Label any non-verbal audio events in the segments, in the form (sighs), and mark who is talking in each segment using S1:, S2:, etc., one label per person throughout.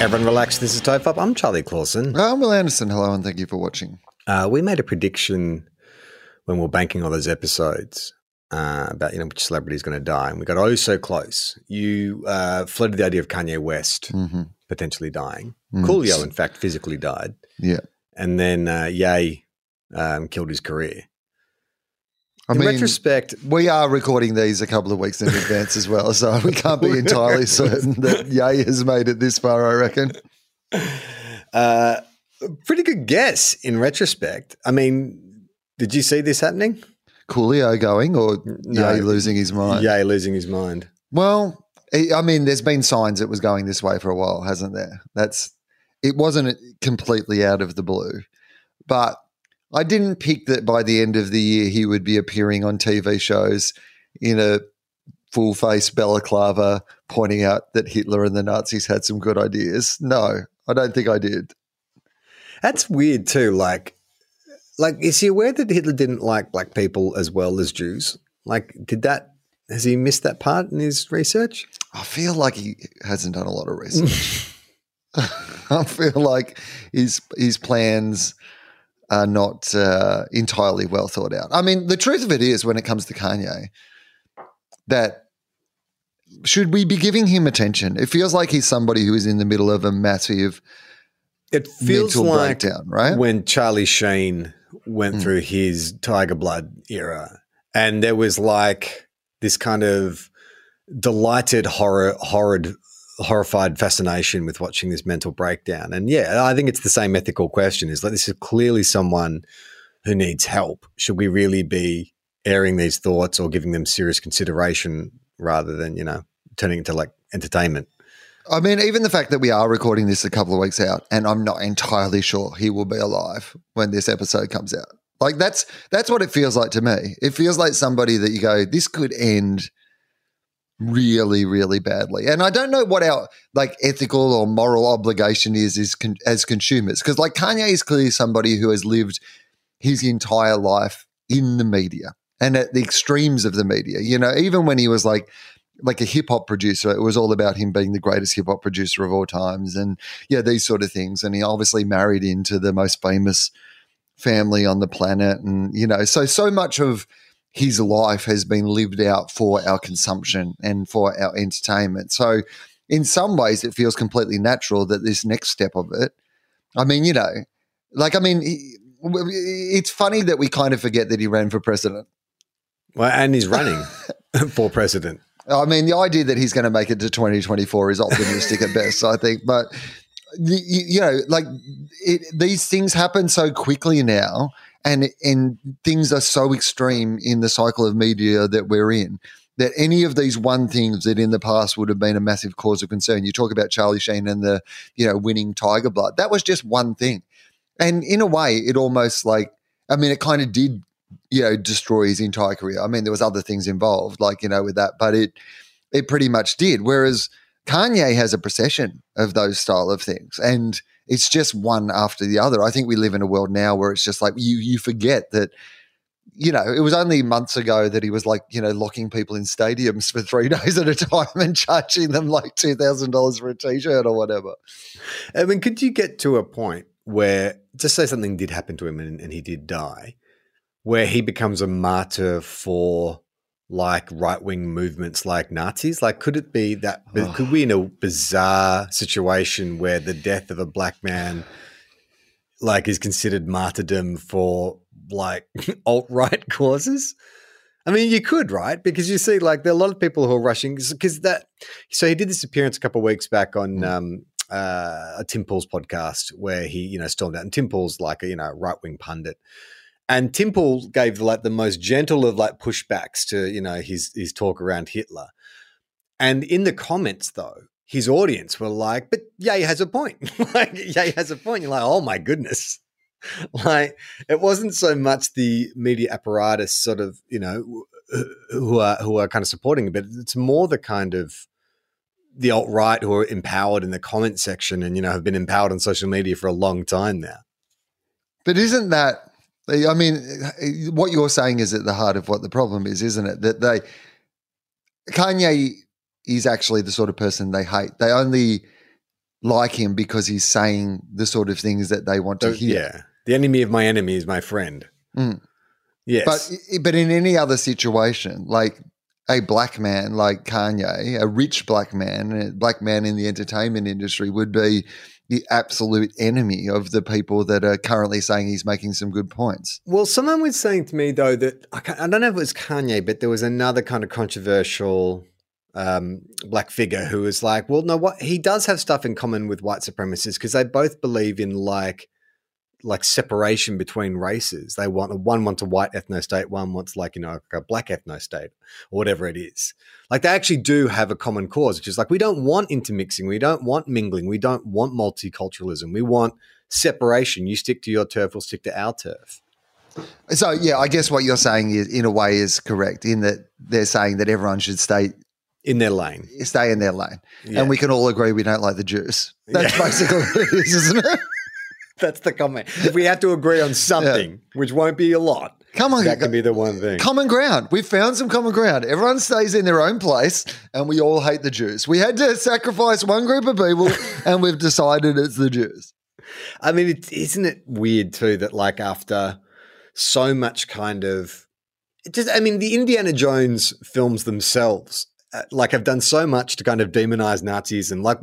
S1: Everyone relax. This is Tofop. I'm Charlie Clausen.
S2: I'm Will Anderson. Hello, and thank you for watching.
S1: Uh, we made a prediction when we were banking all those episodes uh, about you know which celebrity is going to die, and we got oh so close. You uh, floated the idea of Kanye West
S2: Mm-hmm.
S1: potentially dying.
S2: Mm.
S1: Coolio, in fact, physically died,
S2: Yeah.
S1: and then uh, Ye um, killed his career.
S2: I
S1: in
S2: mean,
S1: retrospect,
S2: we are recording these a couple of weeks in advance as well, so we can't be (laughs) entirely (laughs) certain that Ye has made it this far, I reckon.
S1: uh, pretty good guess. In retrospect, I mean, did you see this happening?
S2: Coolio going or
S1: No.
S2: Ye losing his mind?
S1: Ye losing his mind.
S2: Well, I I mean, there's been signs it was going this way for a while, hasn't there? That's it wasn't completely out of the blue, but I didn't pick that by the end of the year he would be appearing on TV shows in a full face balaclava, pointing out that Hitler and the Nazis had some good ideas. No, I don't think I did.
S1: That's weird too. Like, like is he aware that Hitler didn't like black people as well as Jews? Like, did that? Has he missed that part in his research?
S2: I feel like he hasn't done a lot of research. (laughs) I feel like his his plans are not uh, entirely well thought out. I mean, the truth of it is, when it comes to Kanye, that should we be giving him attention? It feels like he's somebody who is in the middle of a massive
S1: It feels
S2: mental
S1: like
S2: breakdown, right?
S1: when Charlie Sheen went
S2: Mm.
S1: through his Tiger Blood era, and there was like this kind of delighted horror, horrid, horrified fascination with watching this mental breakdown. And yeah, I think it's the same ethical question: is like this is clearly someone who needs help. Should we really be airing these thoughts or giving them serious consideration rather than you know turning into like entertainment?
S2: I mean, even the fact that we are recording this a couple of weeks out, and I'm not entirely sure he will be alive when this episode comes out. Like that's that's what it feels like to me. It feels like somebody that you go, this could end really, really badly. And I don't know what our like ethical or moral obligation is, is con- as consumers, because like Kanye is clearly somebody who has lived his entire life in the media and at the extremes of the media. You know, even when he was like like a hip hop producer, it was all about him being the greatest hip hop producer of all times, and yeah, these sort of things. And he obviously married into the most famous family on the planet, and you know, so so much of his life has been lived out for our consumption and for our entertainment. So, in some ways, it feels completely natural that this next step of it. I mean, you know, like I mean, it's funny that we kind of forget that he ran for president.
S1: Well, and he's running (laughs) for president.
S2: I mean, the idea that he's going to make it to 2024 is optimistic at best, I think. But, you, you know, like it, these things happen so quickly now, and, and things are so extreme in the cycle of media that we're in that any of these one things that in the past would have been a massive cause of concern. You talk about Charlie Sheen and the, you know, winning Tiger Blood. That was just one thing. And in a way, it almost like, I mean, it kind of did you know destroy his entire career. I mean, there was other things involved, like you know, with that, but it it pretty much did. Whereas Kanye has a procession of those style of things, and it's just one after the other. I think we live in a world now where it's just like you you forget that. You know, it was only months ago that he was like, you know, locking people in stadiums for three (laughs) days at a time and charging them like two thousand dollars for a t-shirt or whatever.
S1: I mean, could you get to a point where, just say something did happen to him and, and he did die, where he becomes a martyr for like right wing movements like Nazis? Like, could it be that? (sighs) Could we in a bizarre situation where the death of a black man, like, is considered martyrdom for like (laughs) alt right (laughs) causes? I mean, you could, right? Because you see, like, there are a lot of people who are rushing because that. So he did this appearance a couple of weeks back on
S2: Mm.
S1: um, uh, a Tim Pool's podcast where he, you know, stormed out. And Tim Pool's like a you know right wing pundit, and Tim Pool gave like the most gentle of like pushbacks to you know his his talk around Hitler. And in the comments, though, his audience were like, "But yeah, he has a point. (laughs) like, yeah, he has a point." You're like, "Oh my goodness." (laughs) like it wasn't so much the media apparatus sort of you know who are who are kind of supporting it but it's more the kind of the alt right who are empowered in the comment section and you know have been empowered on social media for a long time now
S2: But isn't that? I mean, what you're saying is at the heart of what the problem is, isn't it? That they Kanye is actually the sort of person they hate. They only like him because he's saying the sort of things that they want to hear.
S1: yeah the enemy of my enemy is my friend
S2: Mm.
S1: yes
S2: But but in any other situation, like a black man like Kanye, a rich black man, a black man in the entertainment industry would be the absolute enemy of the people that are currently saying he's making some good points.
S1: Well, someone was saying to me though that I, I don't know if it was Kanye, but there was another kind of controversial um, black figure who was like, "Well, no, what he does have stuff in common with white supremacists because they both believe in like like separation between races. They want one wants a white ethno state, one wants like you know a black ethno state or whatever it is. Like they actually do have a common cause, which is like we don't want intermixing, we don't want mingling, we don't want multiculturalism, we want separation. You stick to your turf, we'll stick to our turf.
S2: So yeah, I guess what you're saying is in a way is correct in that they're saying that everyone should stay
S1: in their lane.
S2: stay in their lane.
S1: Yeah.
S2: And we can all agree we don't like the Jews. That's
S1: Yeah.
S2: basically what it is, isn't it?
S1: That's the comment. If we have to agree on something, which won't be a lot,
S2: Come on,
S1: that can be the one thing.
S2: common ground. We've found some common ground. Everyone stays in their own place, and we all hate the Jews. We had to sacrifice one group of people, (laughs) and we've decided it's the Jews.
S1: I mean, it, isn't it weird too that like after so much kind of just, I mean, the Indiana Jones films themselves uh, like have done so much to kind of demonize Nazis and like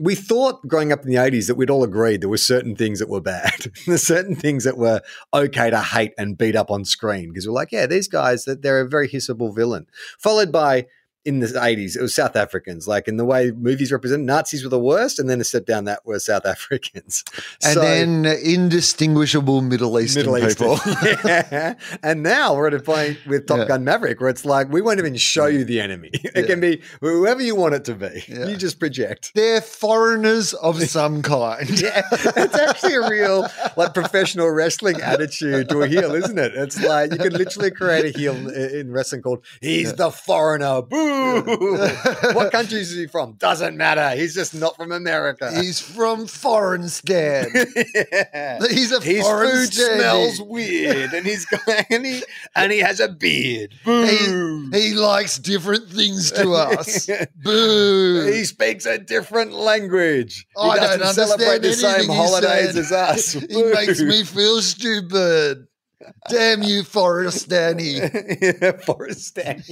S1: we thought growing up in the 80s that we'd all agreed there were certain things that were bad. (laughs) There's certain things that were okay to hate and beat up on screen because we're like, yeah, these guys, that they're a very hissable villain. Followed by in the 80s, it was South Africans. Like in the way movies represent Nazis were the worst, and then a step down that were South (laughs) Africans.
S2: And
S1: So-
S2: then indistinguishable Middle Eastern
S1: Middle
S2: people.
S1: Eastern. (laughs) yeah. And now we're at a point with Top
S2: Yeah.
S1: Gun Maverick where it's like we won't even show you the enemy. (laughs) It
S2: Yeah.
S1: can be whoever you want it to be. You just project.
S2: They're foreigners of some kind.
S1: Yeah, it's actually a real like professional wrestling attitude to a heel, isn't it? It's like you can literally create a heel in in wrestling called "He's the foreigner." Boo! What country is he from? Doesn't matter. He's just not from America.
S2: He's from foreign stand. (laughs)
S1: yeah.
S2: He's a
S1: His
S2: foreign
S1: food
S2: standing.
S1: smells weird, and he's got, (laughs) and he and he has a beard. Boo!
S2: He, he likes different things to (laughs) us. Boo.
S1: He speaks a different language. He
S2: I don't
S1: doesn't celebrate the same holidays as us.
S2: he makes me feel stupid. Damn you, Forrest Danny.
S1: yeah, Forrest Danny.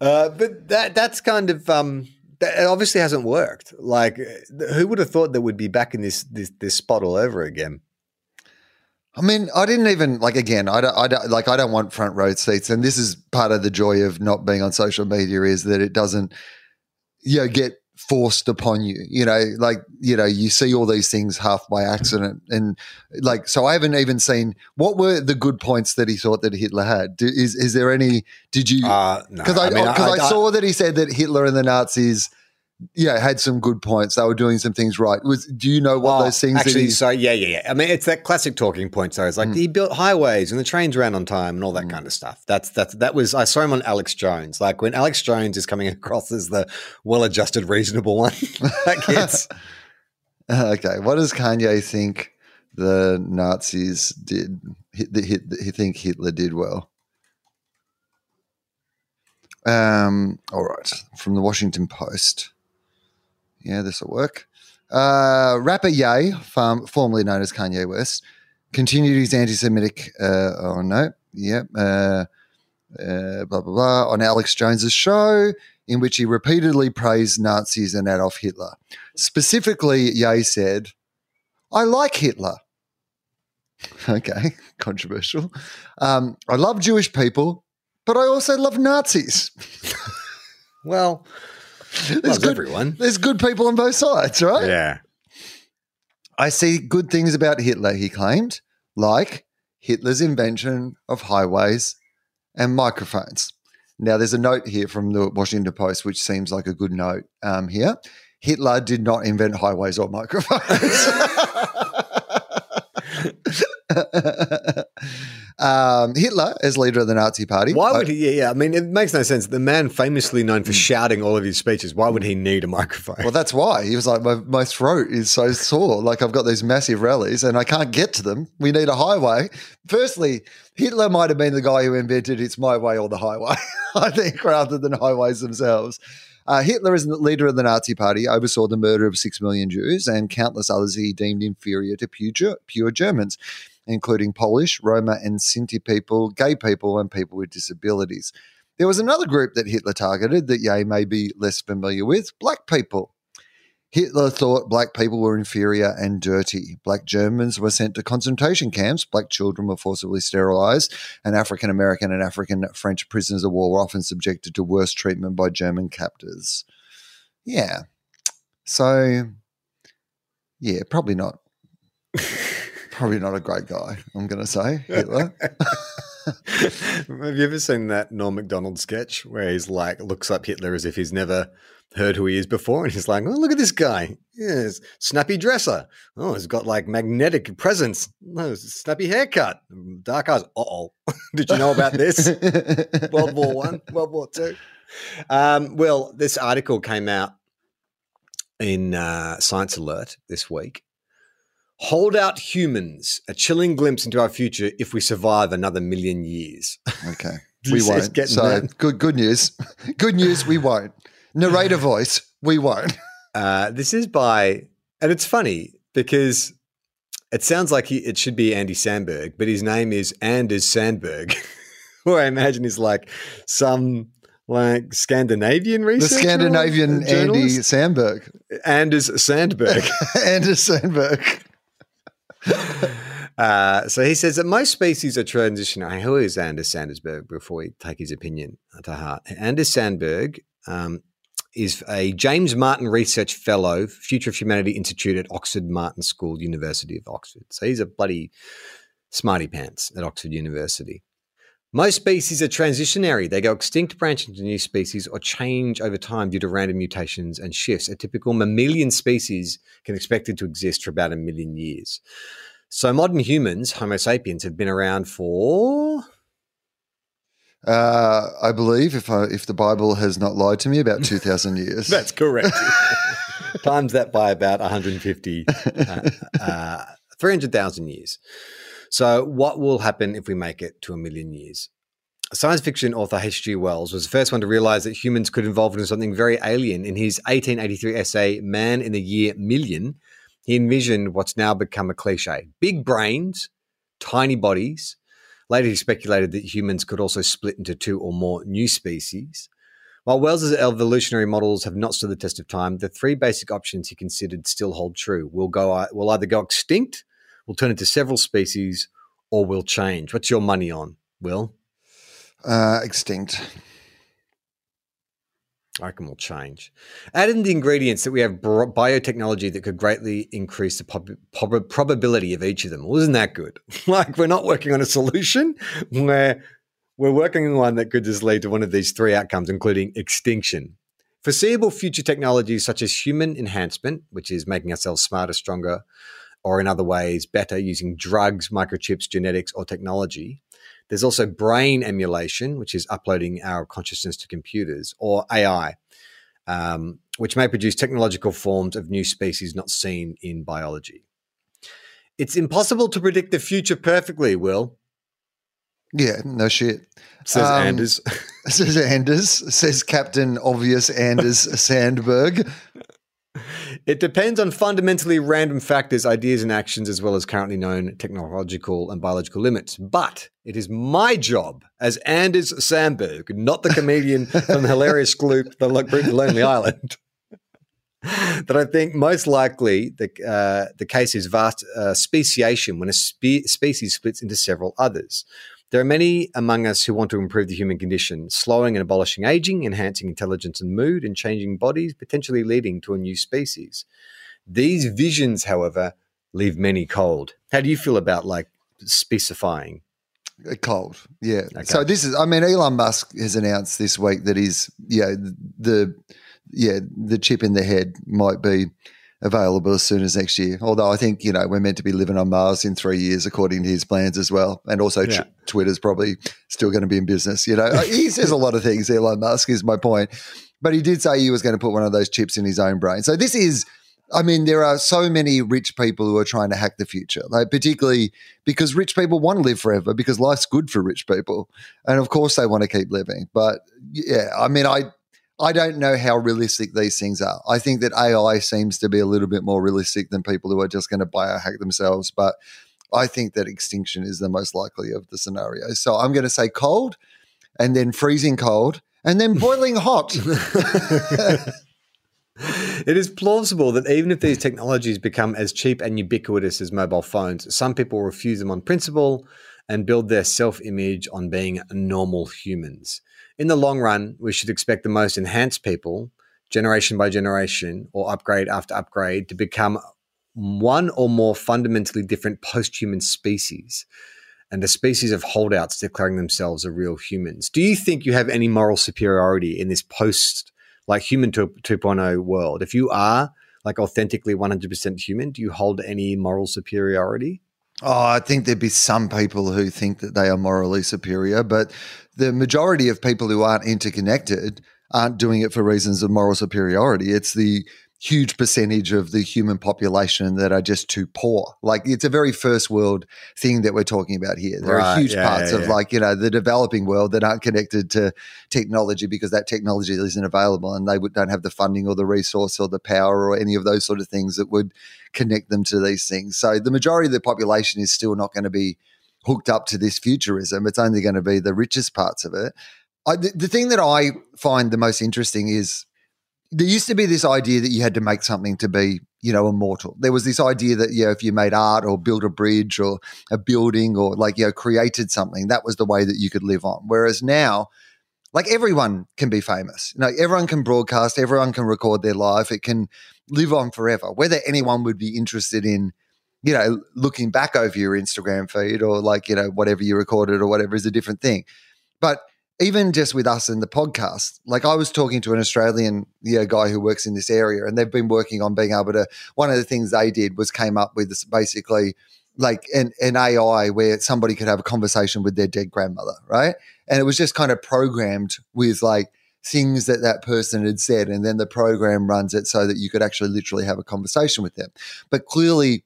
S1: Uh, but that that's kind of um, that obviously hasn't worked. Like, who would have thought that we'd be back in this this, this spot all over again?
S2: I mean, I didn't even like again. I don't, I don't like. I don't want front row seats, and this is part of the joy of not being on social media is that it doesn't, you know, get forced upon you. You know, like you know, you see all these things half by accident, and like so. I haven't even seen what were the good points that he thought that Hitler had. Do, is is there any? Did you?
S1: Uh, no,
S2: Because I,
S1: mean,
S2: because I, saw that he said that Hitler and the Nazis, yeah, had some good points. They were doing some things right. Was do you know what
S1: Oh,
S2: those things
S1: actually, so yeah, yeah, yeah. I mean, it's that classic talking point. So it's like
S2: Mm.
S1: he built highways and the trains ran on time and all that
S2: Mm.
S1: kind of stuff. That's that's that was I saw him on Alex Jones. Like when Alex Jones is coming (laughs) across as the well-adjusted, reasonable one, (laughs) that (laughs)
S2: okay? What does Kanye think the Nazis did? Hit the hit. He think Hitler did well. Um. All right. From the Washington Post. Yeah, this will work. Uh, rapper Ye, farm, formerly known as Kanye West, continued his anti-Semitic. Uh, oh no, Yep. Uh, uh, blah, blah, blah, on Alex Jones's show, in which he repeatedly praised Nazis and Adolf Hitler. Specifically, Ye said, I like Hitler. (laughs) Okay, (laughs) controversial. Um, I love Jewish people, but I also love Nazis. (laughs)
S1: Well,
S2: There's good,
S1: everyone.
S2: there's good people on both sides, right?
S1: Yeah.
S2: I see good things about Hitler, he claimed, like Hitler's invention of highways and microphones. Now, there's a note here from the Washington Post, which seems like a good note um, here. Hitler did not invent highways or microphones. (laughs) (laughs) um, Hitler, as leader of the Nazi Party,
S1: Why would he? Yeah, yeah. I mean, it makes no sense. The man famously known for shouting all of his speeches. Why would he need a microphone?
S2: Well, that's why he was like, my, my throat is so sore. Like I've got these massive rallies and I can't get to them. We need a highway. Firstly, Hitler might have been the guy who invented "It's my way or the highway." (laughs) I think, rather than highways themselves. Uh, Hitler, as the leader of the Nazi Party, oversaw the murder of six million Jews and countless others he deemed inferior to pure, pure Germans, including Polish, Roma, and Sinti people, gay people, and people with disabilities. There was another group that Hitler targeted that Ye may be less familiar with black people. Hitler thought black people were inferior and dirty. Black Germans were sent to concentration camps. Black children were forcibly sterilized. And African American and African French prisoners of war were often subjected to worse treatment by German captors. Yeah. So, yeah, probably not. (laughs) probably not a great guy, I'm going to say, Hitler.
S1: Have you ever seen that Norm Macdonald sketch where he's like looks up Hitler as if he's never heard who he is before, and he's like, "Oh, look at this guy! Yes, snappy dresser. Oh, he's got like magnetic presence. Oh, snappy haircut, dark eyes. Uh oh, (laughs) did you know about this? (laughs) World War One, World War Two. Um, well, this article came out in uh, Science Alert this week. Hold out humans, a chilling glimpse into our future if we survive another million years.
S2: Okay. (laughs) We won't.
S1: getting
S2: So
S1: that?
S2: good good news. (laughs) Good news, we won't. Narrator voice, we won't. (laughs)
S1: Uh, this is by, and it's funny because it sounds like he, it should be Andy Sandberg, but his name is Anders Sandberg, who I imagine is like some like Scandinavian researcher?
S2: The
S1: Scandinavian
S2: Andy? Sandberg.
S1: Anders Sandberg.
S2: Anders Sandberg.
S1: Uh, so he says that most species are transitioning. Who is Anders Sandberg before we take his opinion to heart? Anders Sandberg um, is a James Martin Research Fellow, Future of Humanity Institute at Oxford Martin School, University of Oxford. So he's a bloody smarty pants at Oxford University. Most species are transitionary. They go extinct, branch into new species, or change over time due to random mutations and shifts. A typical mammalian species can expected to exist for about a million years. So modern humans, Homo sapiens, have been around for
S2: Uh, I believe if I, if the Bible has not lied to me, about (laughs) two thousand years.
S1: That's correct. (laughs) Times that by about 150, uh, uh, 300,000 years. So, what will happen if we make it to a million years? Science fiction author H.G. Wells was the first one to realize that humans could evolve into something very alien. In his 1883 essay, Man in the Year Million, he envisioned what's now become a cliche big brains, tiny bodies. Later, he speculated that humans could also split into two or more new species. While Wells's evolutionary models have not stood the test of time, the three basic options he considered still hold true. We'll go, uh, we'll either go extinct, we'll turn into several species, or we'll change. What's your money on, Will?
S2: uh, extinct.
S1: I reckon we'll change. Add in the ingredients that we have biotechnology that could greatly increase the prob- prob- probability of each of them. Well, isn't that good? (laughs) like we're not working on a solution where we're working on one that could just lead to one of these three outcomes, including extinction. Foreseeable future technologies such as human enhancement, which is making ourselves smarter, stronger, or in other ways better using drugs, microchips, genetics, or technology. There's also brain emulation, which is uploading our consciousness to computers, or AI, um, which may produce technological forms of new species not seen in biology. It's impossible to predict the future perfectly, Will,
S2: Yeah, no shit.
S1: says
S2: Um,
S1: Anders. (laughs)
S2: Says Anders. Says Captain Obvious Anders (laughs) Sandberg. (laughs)
S1: It depends on fundamentally random factors, ideas, and actions, as well as currently known technological and biological limits. But it is my job as Anders Sandberg, not the comedian (laughs) from the hilarious group, the group Lonely Island, (laughs) that I think most likely the, uh, the case is vast uh, speciation when a spe- species splits into several others. There are many among us who want to improve the human condition, slowing and abolishing aging, enhancing intelligence and mood, and changing bodies, potentially leading to a new species. These visions, however, leave many cold. How do you feel about like specifying?
S2: Uh, cold, yeah. Okay. So this is, I mean, Elon Musk has announced this week that he's, yeah, the, yeah, the chip in the head might be available as soon as next year. Although I think you know we're meant to be living on Mars in three years, according to his plans as well. And also, yeah. t- Twitter's probably still going to be in business. You know, he (laughs) says a lot of things. Elon Musk is my point, but he did say he was going to put one of those chips in his own brain. So this is. I mean, there are so many rich people who are trying to hack the future, like particularly because rich people want to live forever because life's good for rich people, and of course they want to keep living. But yeah, I mean, I I don't know how realistic these things are. I think that AI seems to be a little bit more realistic than people who are just going to biohack themselves. But I think that extinction is the most likely of the scenarios. So I'm going to say cold and then freezing cold and then boiling hot. (laughs)
S1: it is plausible that even if these technologies become as cheap and ubiquitous as mobile phones, some people refuse them on principle and build their self image on being normal humans in the long run, we should expect the most enhanced people, generation by generation or upgrade after upgrade, to become one or more fundamentally different post human species and a species of holdouts declaring themselves a real humans. Do you think you have any moral superiority in this post, like human 2.0 world? If you are like authentically 100% human, do you hold any moral superiority?
S2: Oh, I think there'd be some people who think that they are morally superior, but the majority of people who aren't interconnected aren't doing it for reasons of moral superiority. It's the huge percentage of the human population that are just too poor. Like it's a very first world thing that we're talking about here. There right, are huge yeah, parts yeah, of like, you know, the developing world that aren't connected to technology because that technology isn't available and they would, don't have the funding or the resource or the power or any of those sort of things that would connect them to these things. So the majority of the population is still not going to be hooked up to this futurism. It's only going to be the richest parts of it. I, the, the thing that I find the most interesting is there used to be this idea that you had to make something to be, you know, immortal. There was this idea that, you know, if you made art or built a bridge or a building or like, you know, created something, that was the way that you could live on. Whereas now, like everyone can be famous. You know, everyone can broadcast, everyone can record their life. It can live on forever. Whether anyone would be interested in you know, looking back over your Instagram feed or like, you know, whatever you recorded or whatever is a different thing. But even just with us in the podcast, like I was talking to an Australian you know, guy who works in this area, and they've been working on being able to. One of the things they did was came up with this basically like an, an AI where somebody could have a conversation with their dead grandmother, right? And it was just kind of programmed with like things that that person had said, and then the program runs it so that you could actually literally have a conversation with them. But clearly,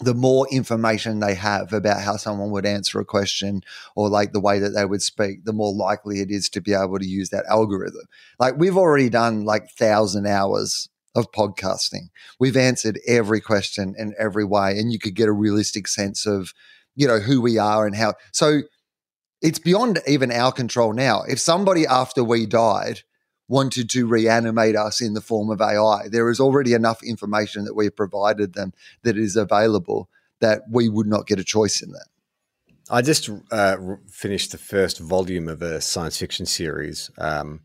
S2: the more information they have about how someone would answer a question or like the way that they would speak, the more likely it is to be able to use that algorithm. Like we've already done like thousand hours of podcasting. We've answered every question in every way, and you could get a realistic sense of, you know, who we are and how. So it's beyond even our control now. If somebody after we died wanted to reanimate us in the form of AI. There is already enough information that we've provided them that is available that we would not get a choice in that.
S1: I just uh, finished the first volume of a science fiction series um,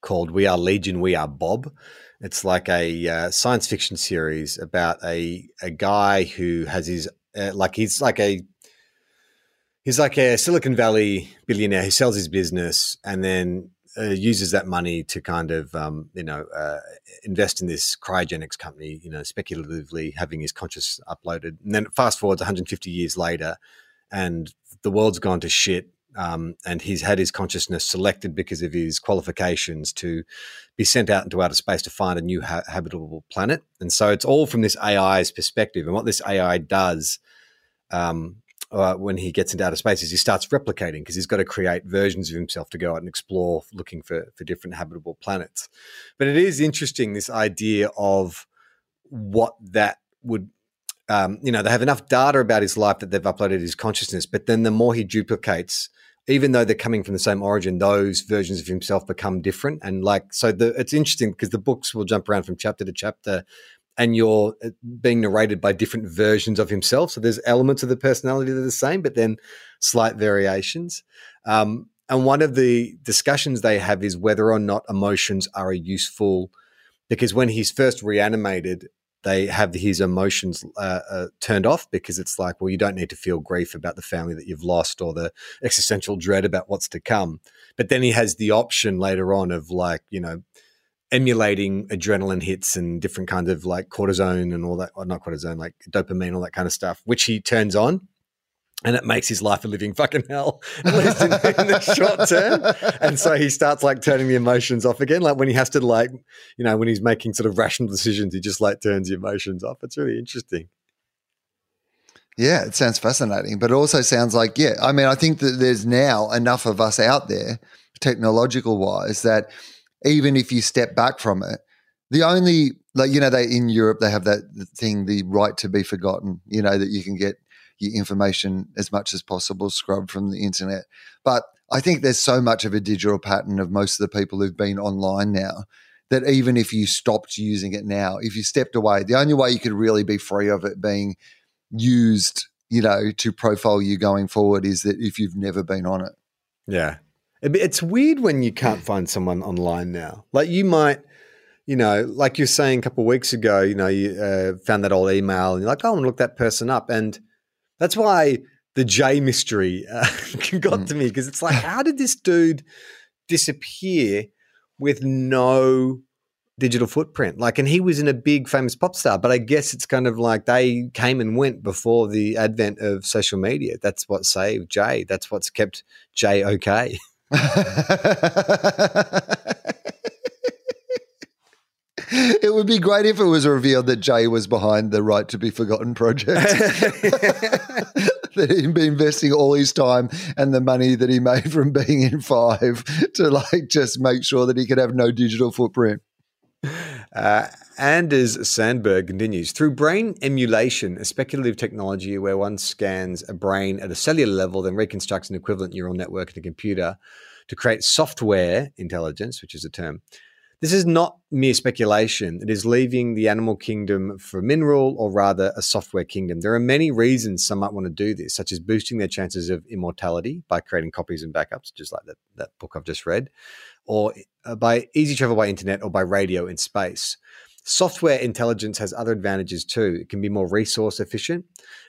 S1: called We Are Legion, We Are Bob. It's like a uh, science fiction series about a, a guy who has his, uh, like, he's like a he's like a Silicon Valley billionaire who sells his business and then uh, uses that money to kind of um, you know uh, invest in this cryogenics company, you know, speculatively having his conscious uploaded, and then fast forwards 150 years later, and the world's gone to shit. Um, and he's had his consciousness selected because of his qualifications to be sent out into outer space to find a new ha- habitable planet. And so it's all from this AI's perspective. And what this AI does um, uh, when he gets into outer space is he starts replicating because he's got to create versions of himself to go out and explore looking for, for different habitable planets. But it is interesting, this idea of what that would um, you know, they have enough data about his life that they've uploaded his consciousness. But then the more he duplicates, even though they're coming from the same origin, those versions of himself become different. And like, so the, it's interesting because the books will jump around from chapter to chapter and you're uh, being narrated by different versions of himself. So there's elements of the personality that are the same, but then slight variations. Um, and one of the discussions they have is whether or not emotions are a useful, because when he's first reanimated, they have his emotions uh, uh, turned off because it's like, well, you don't need to feel grief about the family that you've lost or the existential dread about what's to come. But then he has the option later on of like, you know, emulating adrenaline hits and different kinds of like cortisone and all that, or not cortisone, like dopamine, all that kind of stuff, which he turns on and it makes his life a living fucking hell, (laughs) at least in, in, the short term. And so he starts like turning the emotions off again. Like when he has to like, you know, when he's making sort of rational decisions, he just like turns the emotions off. It's really interesting.
S2: Yeah, it sounds fascinating, but it also sounds like, yeah, I mean, I think that there's now enough of us out there, technological wise, that even if you step back from it, the only like you know they in Europe they have that thing the right to be forgotten you know that you can get your information as much as possible scrubbed from the internet. But I think there's so much of a digital pattern of most of the people who've been online now that even if you stopped using it now, if you stepped away, the only way you could really be free of it being used, you know, to profile you going forward is that if you've never been on it.
S1: Yeah. It's weird when you can't find someone online now. Like you might, you know, like you're saying a couple of weeks ago, you know, you uh, found that old email and you're like, oh, I'm to look that person up. And – that's why the Jay mystery uh, (laughs) got mm. to me because it's like, how did this dude disappear with no digital footprint? Like, and he was in a big famous pop star, but I guess it's kind of like they came and went before the advent of social media. That's what saved Jay. That's what's kept Jay okay. (laughs) (laughs)
S2: it would be great if it was revealed that Jay was behind the Right to Be Forgotten project. (laughs) that he'd been investing all his time and the money that he made from being in five to like just make sure that he could have no digital footprint.
S1: Uh, Anders Sandberg continues through brain emulation, a speculative technology where one scans a brain at a cellular level, then reconstructs an equivalent neural network in a computer to create software intelligence, which is a term this is not mere speculation. It is leaving the animal kingdom for mineral, or rather a software kingdom. There are many reasons some might want to do this, such as boosting their chances of immortality by creating copies and backups, just like that, that book I've just read, or uh, by easy travel by internet or by radio in space. Software intelligence has other advantages too. It can be more resource efficient.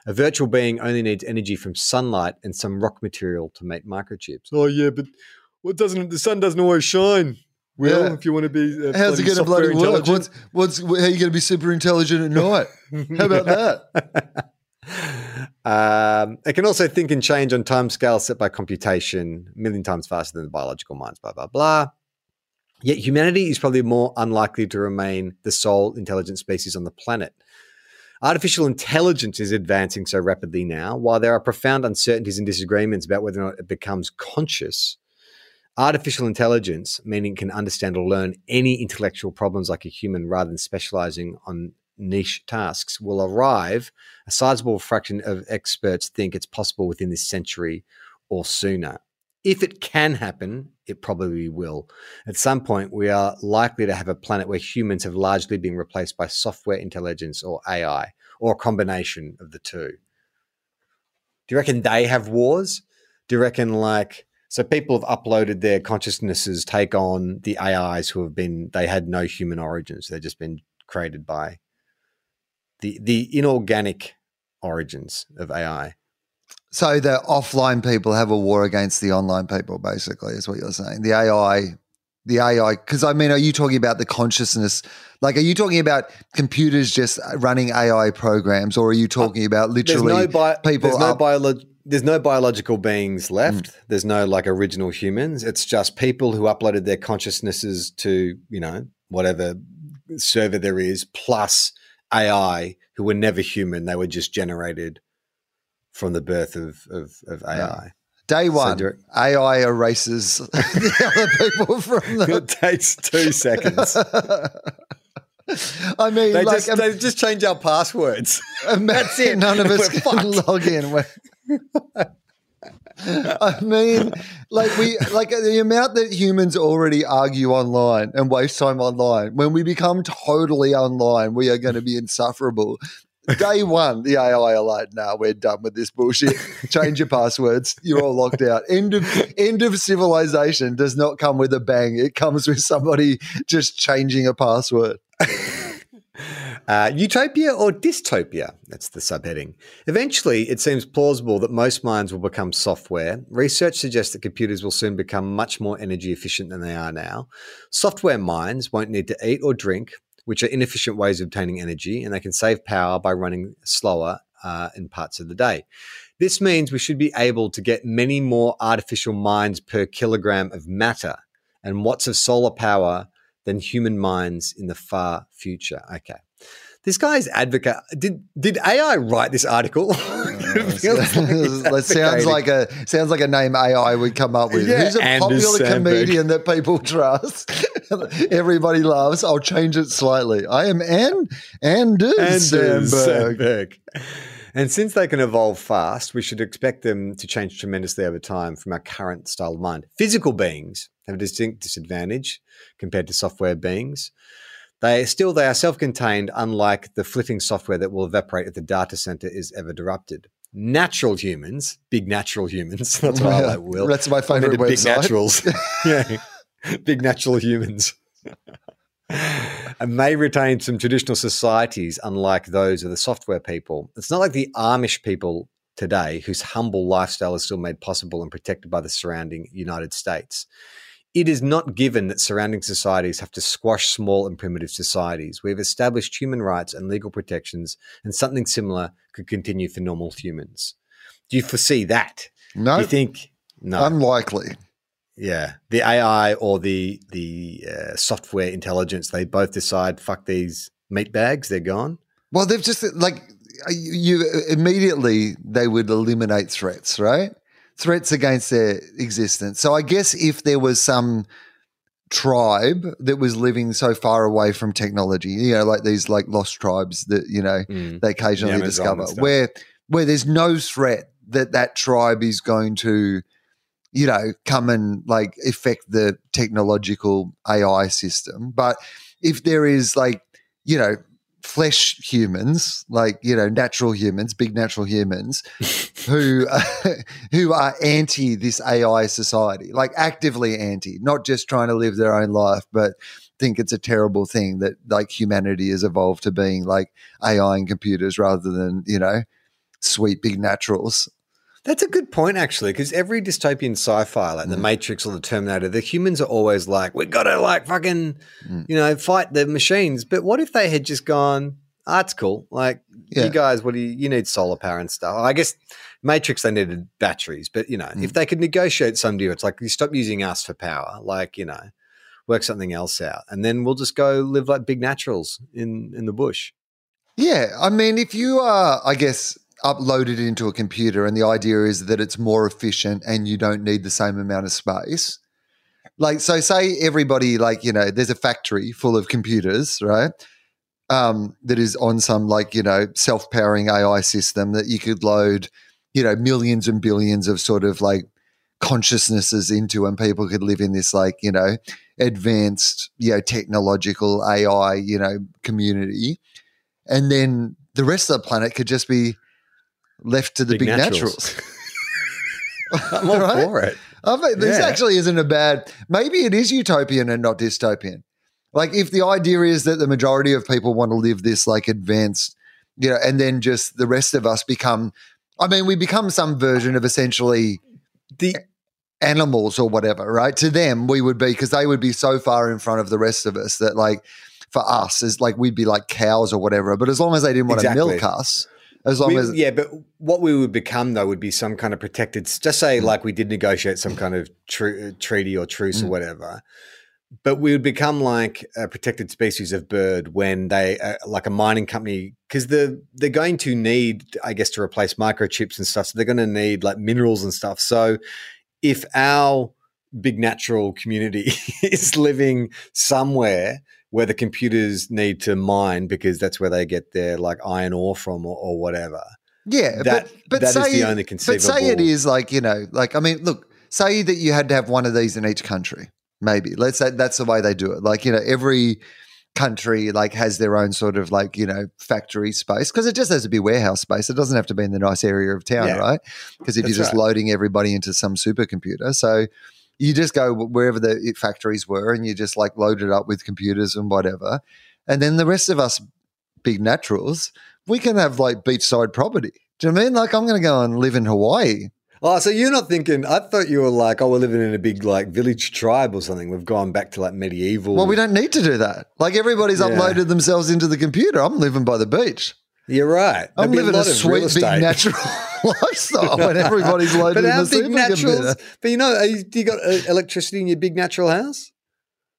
S1: A virtual being only needs energy from sunlight and some rock material to make microchips. Oh yeah, but what doesn't the sun doesn't always shine? Well, yeah. if you want to be,
S2: uh, how's it going to bloody work? What's, what's how are you going to be super intelligent at night? how about that? (laughs)
S1: Um, it can also think and change on time scale set by computation, a million times faster than the biological minds. Blah blah blah. Yet humanity is probably more unlikely to remain the sole intelligent species on the planet. Artificial intelligence is advancing so rapidly now, while there are profound uncertainties and disagreements about whether or not it becomes conscious Artificial intelligence, meaning it can understand or learn any intellectual problems like a human rather than specializing on niche tasks, will arrive. A sizable fraction of experts think it's possible within this century or sooner. If it can happen, it probably will. At some point, we are likely to have a planet where humans have largely been replaced by software intelligence or AI, or a combination of the two. Do you reckon they have wars? Do you reckon like so people have uploaded their consciousnesses, take on the AIs who have been they had no human origins. They've just been created by the the inorganic origins of AI.
S2: So the offline people have a war against the online people, basically, is what you're saying. The AI, the AI, because I mean, are you talking about the consciousness? Like, are you talking about computers just running AI programs, or are you talking uh, about literally no bi- people?
S1: There's no biology there's no biological beings left. Mm. There's no like original humans. It's just people who uploaded their consciousnesses to, you know, whatever server there is, plus AI who were never human. They were just generated from the birth of, of, of AI.
S2: Day one, so AI erases (laughs) the other people from the.
S1: It takes two seconds.
S2: I mean,
S1: They
S2: like,
S1: just
S2: um,
S1: they just change our passwords.
S2: And that's it. None of (laughs) us can
S1: fucked.
S2: log in. (laughs) I mean, like we like the amount that humans already argue online and waste time online. When we become totally online, we are going to be insufferable. Day one, the AI are like, "Nah, we're done with this bullshit. Change your passwords. You're all locked out." End of end of civilization does not come with a bang. It comes with somebody just changing a password. (laughs)
S1: Uh, utopia or dystopia? That's the subheading. Eventually, it seems plausible that most minds will become software. Research suggests that computers will soon become much more energy efficient than they are now. Software minds won't need to eat or drink, which are inefficient ways of obtaining energy, and they can save power by running slower uh, in parts of the day. This means we should be able to get many more artificial minds per kilogram of matter and watts of solar power than human minds in the far future. Okay. This guy's advocate did did AI write this article? (laughs) Mm, it feels like he's (laughs)
S2: that sounds like a sounds like a name AI would come up with.
S1: Yeah,
S2: Who's a
S1: Anders
S2: popular
S1: Sandberg.
S2: comedian that people trust? (laughs) Everybody loves. I'll change it slightly. I am Ann Anders
S1: Anders
S2: Sandberg.
S1: Sandberg. And since they can evolve fast, we should expect them to change tremendously over time from our current style of mind. Physical beings have a distinct disadvantage compared to software beings. They still they are self-contained, unlike the flitting software that will evaporate if the data center is ever disrupted. Natural humans, big natural humans. (laughs) That's what I like. Will
S2: That's my favorite
S1: big
S2: website.
S1: naturals. (laughs) (laughs) yeah, big natural humans. and may retain some traditional societies, unlike those of the software people. It's not like the Amish people today, whose humble lifestyle is still made possible and protected by the surrounding United States. It is not given that surrounding societies have to squash small and primitive societies. We have established human rights and legal protections, and something similar could continue for normal humans. Do you foresee that?
S2: No,
S1: Do you think no?
S2: unlikely.
S1: yeah, the AI or the the uh, software intelligence, they both decide, fuck these meat bags, they're gone.
S2: Well, they've just like you immediately they would eliminate threats, right? Threats against their existence. So I guess if there was some tribe that was living so far away from technology, you know, like these like lost tribes that you know mm. they occasionally
S1: Amazon and
S2: discover, where where there's no threat that that tribe is going to, you know, come and like affect the technological AI system. But if there is like, you know, flesh humans, like you know, natural humans, big natural humans, (laughs) who (laughs) who are anti this AI society, like actively anti, not just trying to live their own life, but think it's a terrible thing that like humanity has evolved to being like AI and computers rather than you know sweet big naturals.
S1: That's a good point, actually, because every dystopian sci-fi, like
S2: Mm.
S1: the Matrix or the Terminator, the humans are always like, "We gotta like fucking,
S2: Mm.
S1: you know, fight the machines." But what if they had just gone, "Ah, it's cool. Like
S2: Yeah.
S1: you guys, what do you? You need solar power and stuff." I guess Matrix they needed batteries, but you know,
S2: Mm.
S1: if they could negotiate some deal, it's like you stop using us for power, like you know, work something else out, and then we'll just go live like big naturals in in the bush.
S2: Yeah, I mean, if you are, I guess, uploaded into a computer and the idea is that it's more efficient and you don't need the same amount of space. Like, so say everybody, like, you know, there's a factory full of computers, right? Um, that is on some, like, you know, self powering AI system that you could load, you know, millions and billions of sort of like consciousnesses into and people could live in this, like, you know, advanced, you know, technological AI, you know, community and then the rest of the planet could just be left to the big, naturals. (laughs)
S1: I'm (laughs) all
S2: Right?
S1: for it.
S2: I mean, this
S1: Yeah.
S2: actually isn't a bad. Maybe it is utopian and not dystopian. Like if the idea is that the majority of people want to live this like advanced, you know, and then just the rest of us become. I mean, we become some version of essentially
S1: The
S2: animals or whatever, right? To them, we would be because they would be so far in front of the rest of us that, like, for us, is like we'd be like cows or whatever. But as long as they didn't want
S1: Exactly.
S2: to milk us, as long
S1: We-
S2: as
S1: yeah, but what we would become though would be some kind of protected. Just say like we did negotiate some kind of tr- treaty or truce or
S2: Mm.
S1: whatever, but we would become like a protected species of bird when they uh, like a mining company because the they're going to need, I guess, to replace microchips and stuff. So they're going to need like minerals and stuff. So if our big natural community (laughs) is living somewhere where the computers need to mine because that's where they get their like iron ore from or, or whatever.
S2: Yeah,
S1: That-
S2: but but
S1: that is
S2: say
S1: the only
S2: but say it is like you know, like I mean, look, say that you had to have one of these in each country. Maybe let's say that's the way they do it. Like you know, every country like has their own sort of like you know factory space because it just has to be warehouse space. It doesn't have to be in the nice area of town,
S1: Yeah.
S2: right? Because if
S1: That's
S2: you're just
S1: right.
S2: loading everybody into some supercomputer, so you just go wherever the factories were and you just like load it up with computers and whatever, and then the rest of us big naturals, we can have like beachside property. Do you know what I mean? Like I'm going to go and live in Hawaii.
S1: Oh, so you're not thinking? I thought you were like, oh, we're living in a big like village tribe or something. We've gone back to like medieval.
S2: Well, we don't need to do that. Like everybody's
S1: Yeah.
S2: uploaded themselves into the computer. I'm living by the beach.
S1: You're right.
S2: I'm
S1: There'd be
S2: living a,
S1: real
S2: sweet, big, natural (laughs) (laughs) lifestyle when everybody's loaded
S1: But
S2: in the
S1: big naturals? But you know, you, do you got uh, electricity in your big natural house?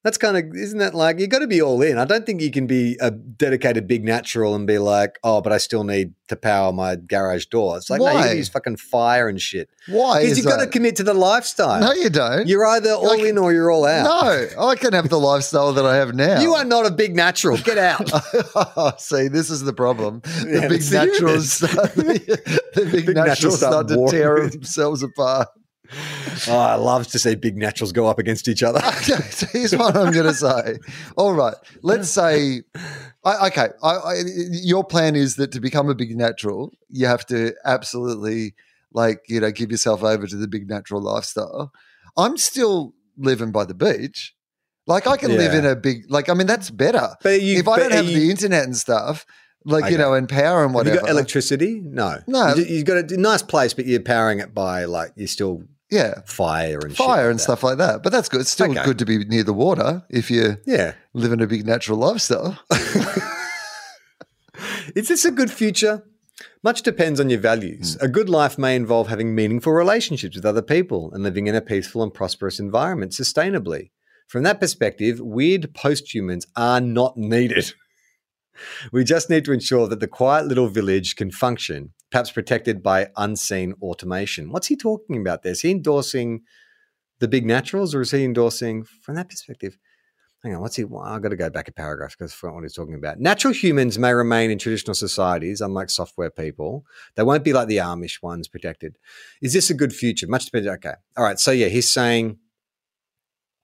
S1: That's kind of isn't that like you got to be all in. I don't think you can be a dedicated big natural and be like, oh, but I still need to power my garage door. It's like no, you
S2: Why?
S1: use fucking fire and shit
S2: Why
S1: because you got to commit to the lifestyle.
S2: No, you don't.
S1: You're either all
S2: Like-
S1: in or you're all out.
S2: no, I can have the lifestyle that I have now.
S1: You are not a big natural. Get out. (laughs)
S2: See, this is the problem. The
S1: Yeah,
S2: big naturals, (laughs) start, (laughs) the big,
S1: Big
S2: naturals
S1: naturals start
S2: start to tear themselves apart. (laughs)
S1: oh, I love to see big naturals go up against each other. (laughs)
S2: Okay, so here's what I'm going to say. All right, let's say, I, okay, I, I, your plan is that to become a big natural, you have to absolutely, like, you know, give yourself over to the big natural lifestyle. I'm still living by the beach. Like, I can live in a big, like, I mean, that's better.
S1: But you,
S2: if I don't have
S1: you-
S2: the internet and stuff, like, you know, and power and
S1: Have
S2: whatever.
S1: you got electricity? No.
S2: No.
S1: You, you've got a nice place, but you're powering it by like you're still
S2: yeah.
S1: fire and shit
S2: Fire and stuff like that. But that's good. It's still
S1: Okay.
S2: good to be near the water if you're
S1: Yeah.
S2: living a big natural lifestyle. (laughs)
S1: Is this a good future? Much depends on your values. Hmm. A good life may involve having meaningful relationships with other people and living in a peaceful and prosperous environment sustainably. From that perspective, weird posthumans are not needed. (laughs) We just need to ensure that the quiet little village can function, perhaps protected by unseen automation. What's he talking about there? Is he endorsing the big naturals or is he endorsing, from that perspective, hang on, what's he? I've got to go back a paragraph because I forgot what he's talking about. Natural humans may remain in traditional societies, unlike software people. They won't be like the Amish ones protected. Is this a good future? Much depends. Okay. All right. So, yeah, he's saying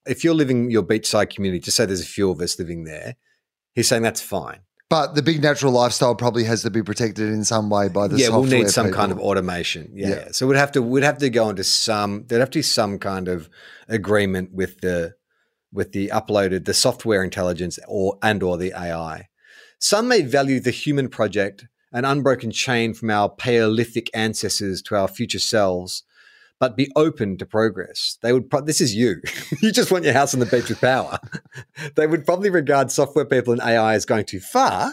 S1: if you're living your beachside community, just say there's a few of us living there, he's saying that's fine.
S2: But the big natural lifestyle probably has to be protected in some way by the
S1: yeah, we'll need some kind of automation. Yeah.
S2: Yeah.
S1: yeah. So we'd have to we'd have to go into some there'd have to be some kind of agreement with the with the uploaded the software intelligence or and or the AI. Some may value the human project, an unbroken chain from our Paleolithic ancestors to our future selves, but be open to progress. They would. Pro- this is you. (laughs) you just want your house on the beach with power. (laughs) they would probably regard software people and AI as going too far,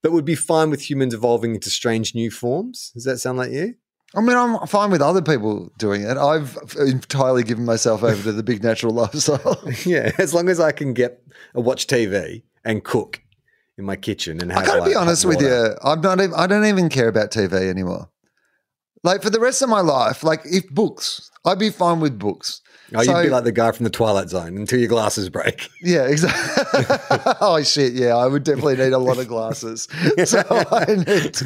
S1: but would be fine with humans evolving into strange new forms. Does that sound like you?
S2: I mean, I'm fine with other people doing it. I've entirely given myself over to the big natural (laughs) lifestyle.
S1: Yeah, as long as I can get a watch TV and cook in my kitchen and have.
S2: I gotta
S1: like,
S2: be honest with you. I'm not. Even, I don't even care about TV anymore. Like for the rest of my life, like if books, I'd be fine with books.
S1: Oh, you'd be like the guy from the Twilight Zone until your glasses break. (laughs)
S2: Yeah, exactly. (laughs) oh shit, yeah, I would definitely need a lot of glasses. (laughs) So I need,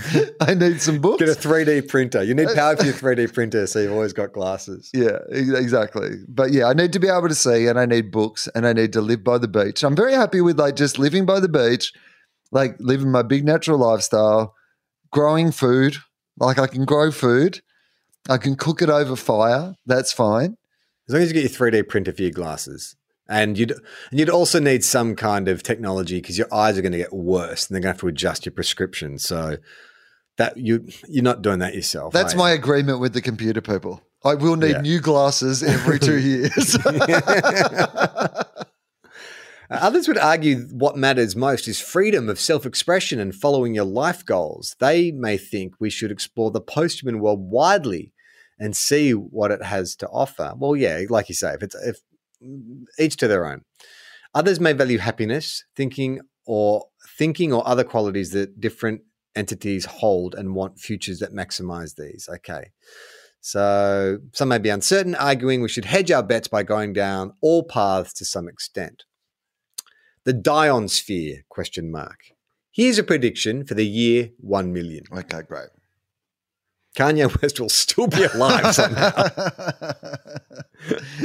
S2: I need some books.
S1: Get a 3D printer. You need power for your 3D printer, so you've always got glasses.
S2: Yeah, exactly. But yeah, I need to be able to see and I need books and I need to live by the beach. I'm very happy with like just living by the beach, like living my big natural lifestyle, growing food. Like I can grow food. I can cook it over fire. That's fine.
S1: As long as you get your 3D printer for your glasses. And you'd and you'd also need some kind of technology because your eyes are going to get worse and they're going to have to adjust your prescription. So that you you're not doing that yourself.
S2: That's
S1: are you?
S2: my agreement with the computer people. I will need
S1: Yeah.
S2: new glasses every two (laughs) years. (laughs) (laughs)
S1: Uh, others would argue what matters most is freedom of self expression and following your life goals. They may think we should explore the post human world widely and see what it has to offer. Well, yeah, like you say, if it's if mm, each to their own. Others may value happiness, thinking or thinking or other qualities that different entities hold and want futures that maximize these. Okay. So some may be uncertain, arguing we should hedge our bets by going down all paths to some extent. The Dionsphere? Question mark. Here's a prediction for the year one million.
S2: Okay, great.
S1: Kanye West will still be alive somehow.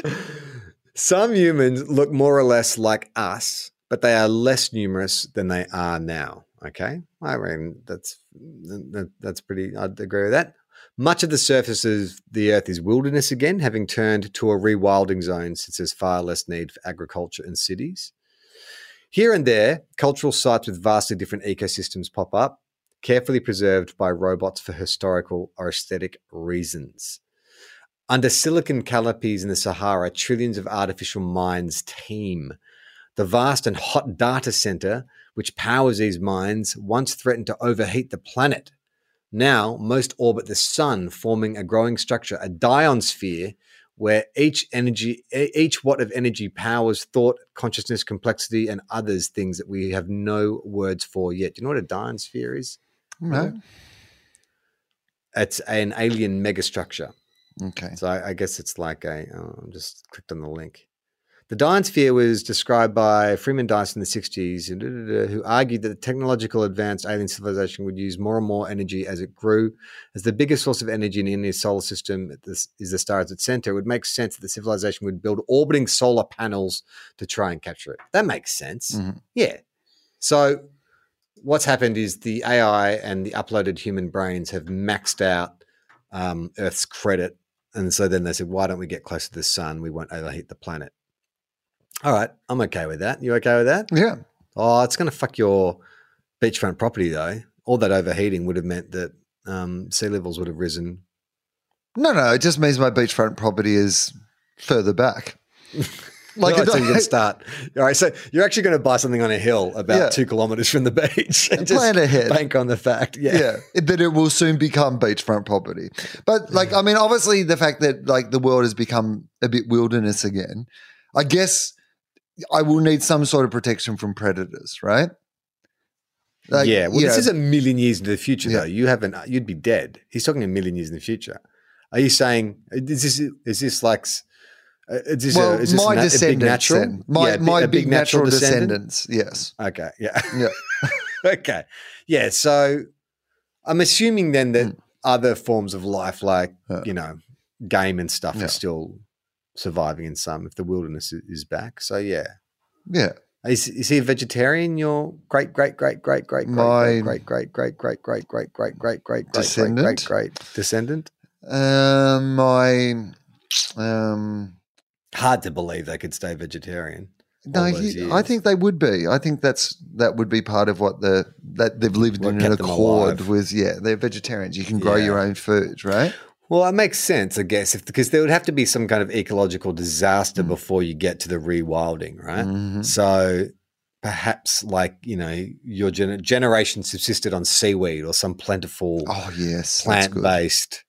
S1: (laughs) Some humans look more or less like us, but they are less numerous than they are now. Okay, I mean that's that, that's pretty. I'd agree with that. Much of the surface of the Earth is wilderness again, having turned to a rewilding zone since there's far less need for agriculture and cities. Here and there, cultural sites with vastly different ecosystems pop up, carefully preserved by robots for historical or aesthetic reasons. Under silicon canopies in the Sahara, trillions of artificial minds teem. The vast and hot data center, which powers these minds, once threatened to overheat the planet. Now, most orbit the sun, forming a growing structure, a dionsphere, where each energy, each watt of energy powers thought, consciousness, complexity, and others things that we have no words for yet. Do you know what a dionsphere is?
S2: No.
S1: It's an alien megastructure.
S2: Okay.
S1: So I, I guess it's like a. Oh, I'm just clicked on the link. The Dyson sphere was described by Freeman Dyson in the 60s, who argued that the technological advanced alien civilization would use more and more energy as it grew. As the biggest source of energy in any solar system is the star at its center, it would make sense that the civilization would build orbiting solar panels to try and capture it. That makes sense.
S2: Mhm.
S1: Yeah. So what's happened is the AI and the uploaded human brains have maxed out um, Earth's credit. And so then they said, why don't we get closer to the sun? We won't overheat the planet. All right, I'm okay with that. You okay with that?
S2: Yeah.
S1: Oh, it's going to fuck your beachfront property, though. All that overheating would have meant that um, sea levels would have risen.
S2: No, no. It just means my beachfront property is further back. (laughs)
S1: Like,
S2: it
S1: so you can start. All right, so you're actually going to buy something on a hill about
S2: Yeah.
S1: two kilometers from the (laughs) beach and just
S2: Plan ahead.
S1: bank on the fact. Yeah.
S2: yeah, that it will soon become beachfront property. But like, I mean, obviously, the fact that like the world has become a bit wilderness again, I guess I will need some sort of protection from predators, right? Like,
S1: yeah. Well, this
S2: know,
S1: is a million years into the future,
S2: Yeah.
S1: though. You haven't. You'd be dead. He's talking a million years in the future. Are you saying is this is this like? uh, Is this,
S2: well,
S1: a, is this
S2: my
S1: na- a big natural?
S2: my
S1: Yeah,
S2: my
S1: a
S2: big, natural,
S1: descendant?
S2: descendants, yes,
S1: Okay. Yeah.
S2: yeah, (laughs)
S1: okay. Yeah. So I'm assuming then that
S2: Mm.
S1: other forms of life, like,
S2: Yeah.
S1: you know, game and stuff,
S2: Yeah.
S1: are still surviving in some if the wilderness is back. So, yeah.
S2: yeah.
S1: Is, is he a vegetarian? Your great, great, great, great, great, great, great, great, great, great, great, great, great, great, great, great, great,
S2: Descendant?
S1: great, great great descendant.
S2: Um, my um,
S1: Hard to believe they could stay vegetarian.
S2: no, he, I think they would be. I think that's that would be part of what the that they've lived
S1: What
S2: in an accord with. Yeah, they're vegetarians. You can grow
S1: Yeah.
S2: your own food, right?
S1: Well, it makes sense, I guess, if because there would have to be some kind of ecological
S2: Mm.
S1: disaster before you get to the rewilding, right?
S2: Mhm.
S1: So perhaps, like you know, your gener- generation subsisted on seaweed or some plentiful
S2: Oh yes,
S1: plant based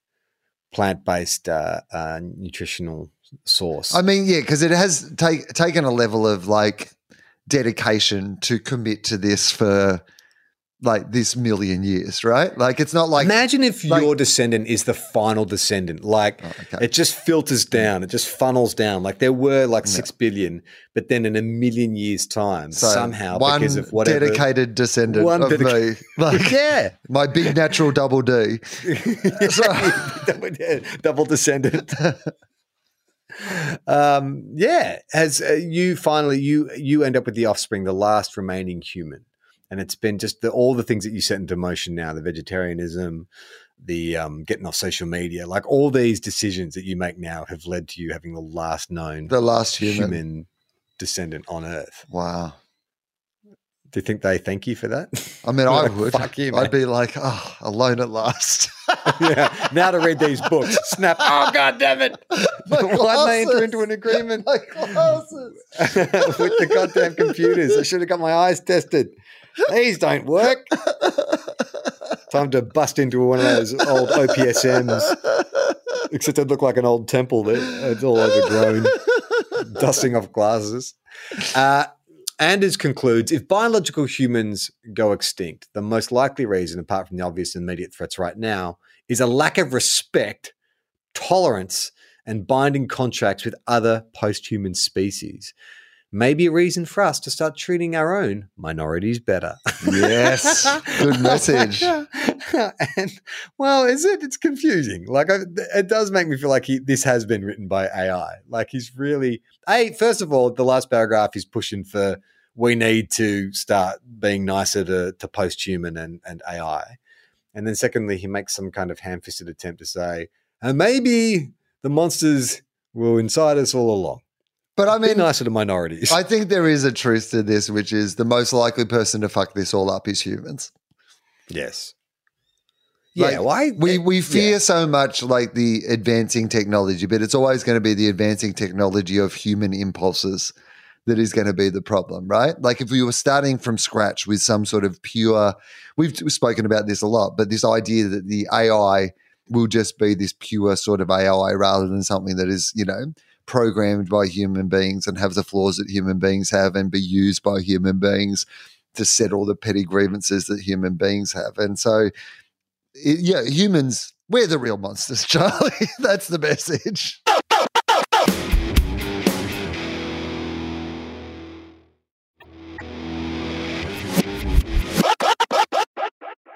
S1: plant based uh, uh, nutritional source.
S2: I mean, yeah, because it has take, taken a level of like dedication to commit to this for like this million years, right? Like it's not like
S1: Imagine if
S2: like-
S1: your descendant is the final descendant. Like
S2: Oh, okay.
S1: it just filters down, it just funnels down. Like there were like six billion, but then in a million years' time,
S2: so
S1: somehow
S2: one
S1: because of whatever.
S2: dedicated descendant
S1: One
S2: of
S1: dedica-
S2: me, (laughs) like (laughs)
S1: yeah.
S2: my big natural double D. (laughs)
S1: double, yeah, double descendant. um, yeah, as uh, you finally you you end up with the offspring, the last remaining human, and it's been just the, all the things that you set into motion now, the vegetarianism, the um, getting off social media, like all these decisions that you make now have led to you having the last known
S2: The last
S1: human,
S2: human.
S1: descendant on Earth.
S2: Wow.
S1: Do you think they thank you for that?
S2: I mean, (laughs) I
S1: Like,
S2: would.
S1: Fuck you,
S2: I'd be like, oh, alone at last. (laughs)
S1: yeah. Now to read these books. Snap. (laughs) Oh god damn it.
S2: My
S1: Why'd they enter into an agreement?
S2: My glasses.
S1: with the goddamn computers. I should have got my eyes tested. These don't work. Time to bust into one of those old OPSMs. Except it looked like an old temple there. It's all overgrown, dusting off glasses. Uh, Anders concludes if biological humans go extinct, the most likely reason, apart from the obvious immediate threats right now, is a lack of respect, tolerance, and binding contracts with other post human species. Maybe a reason for us to start treating our own minorities better.
S2: Yes, good message. (laughs)
S1: and well, is it? It's confusing. Like I, it does make me feel like he, this has been written by AI. Like he's really. A first of all, the last paragraph is pushing for we need to start being nicer to, to post-human and, and AI. And then secondly, he makes some kind of ham-fisted attempt to say, and maybe the monsters were inside us all along.
S2: But I
S1: Be
S2: mean,
S1: nicer to minorities.
S2: I think there is a truth to this, which is the most likely person to fuck this all up is humans.
S1: yes.
S2: Like,
S1: Yeah, why
S2: We eh, we
S1: yeah.
S2: fear so much like the advancing technology, but it's always going to be the advancing technology of human impulses that is going to be the problem, right? Like if we were starting from scratch with some sort of pure, we've spoken about this a lot, but this idea that the AI will just be this pure sort of AI rather than something that is, you know, programmed by human beings and have the flaws that human beings have and be used by human beings to settle the petty grievances that human beings have. And so, yeah, humans, we're the real monsters, (laughs) Charlie. That's the message.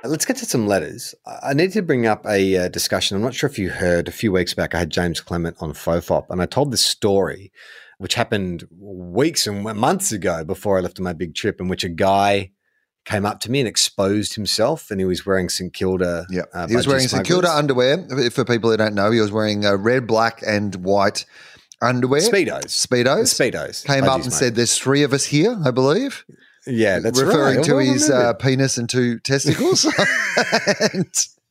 S1: Let's get to some letters. I need to bring up a uh, discussion. I'm not sure if you heard a few weeks back. I had James Clement on Fofop, and I told this story, which happened weeks and months ago before I left on my big trip, in which a guy came up to me and exposed himself, and he was wearing St Kilda.
S2: Yeah.
S1: uh,
S2: he was wearing St Kilda underwear. For people who don't know, he was wearing uh, red, black, and white underwear.
S1: speedos.
S2: Speedos.
S1: Speedos.
S2: Came
S1: Budgie
S2: up and said, There's three of us here, I believe.
S1: "Yeah, that's
S2: referring
S1: right.
S2: to his uh, penis and two testicles. (laughs) (laughs) and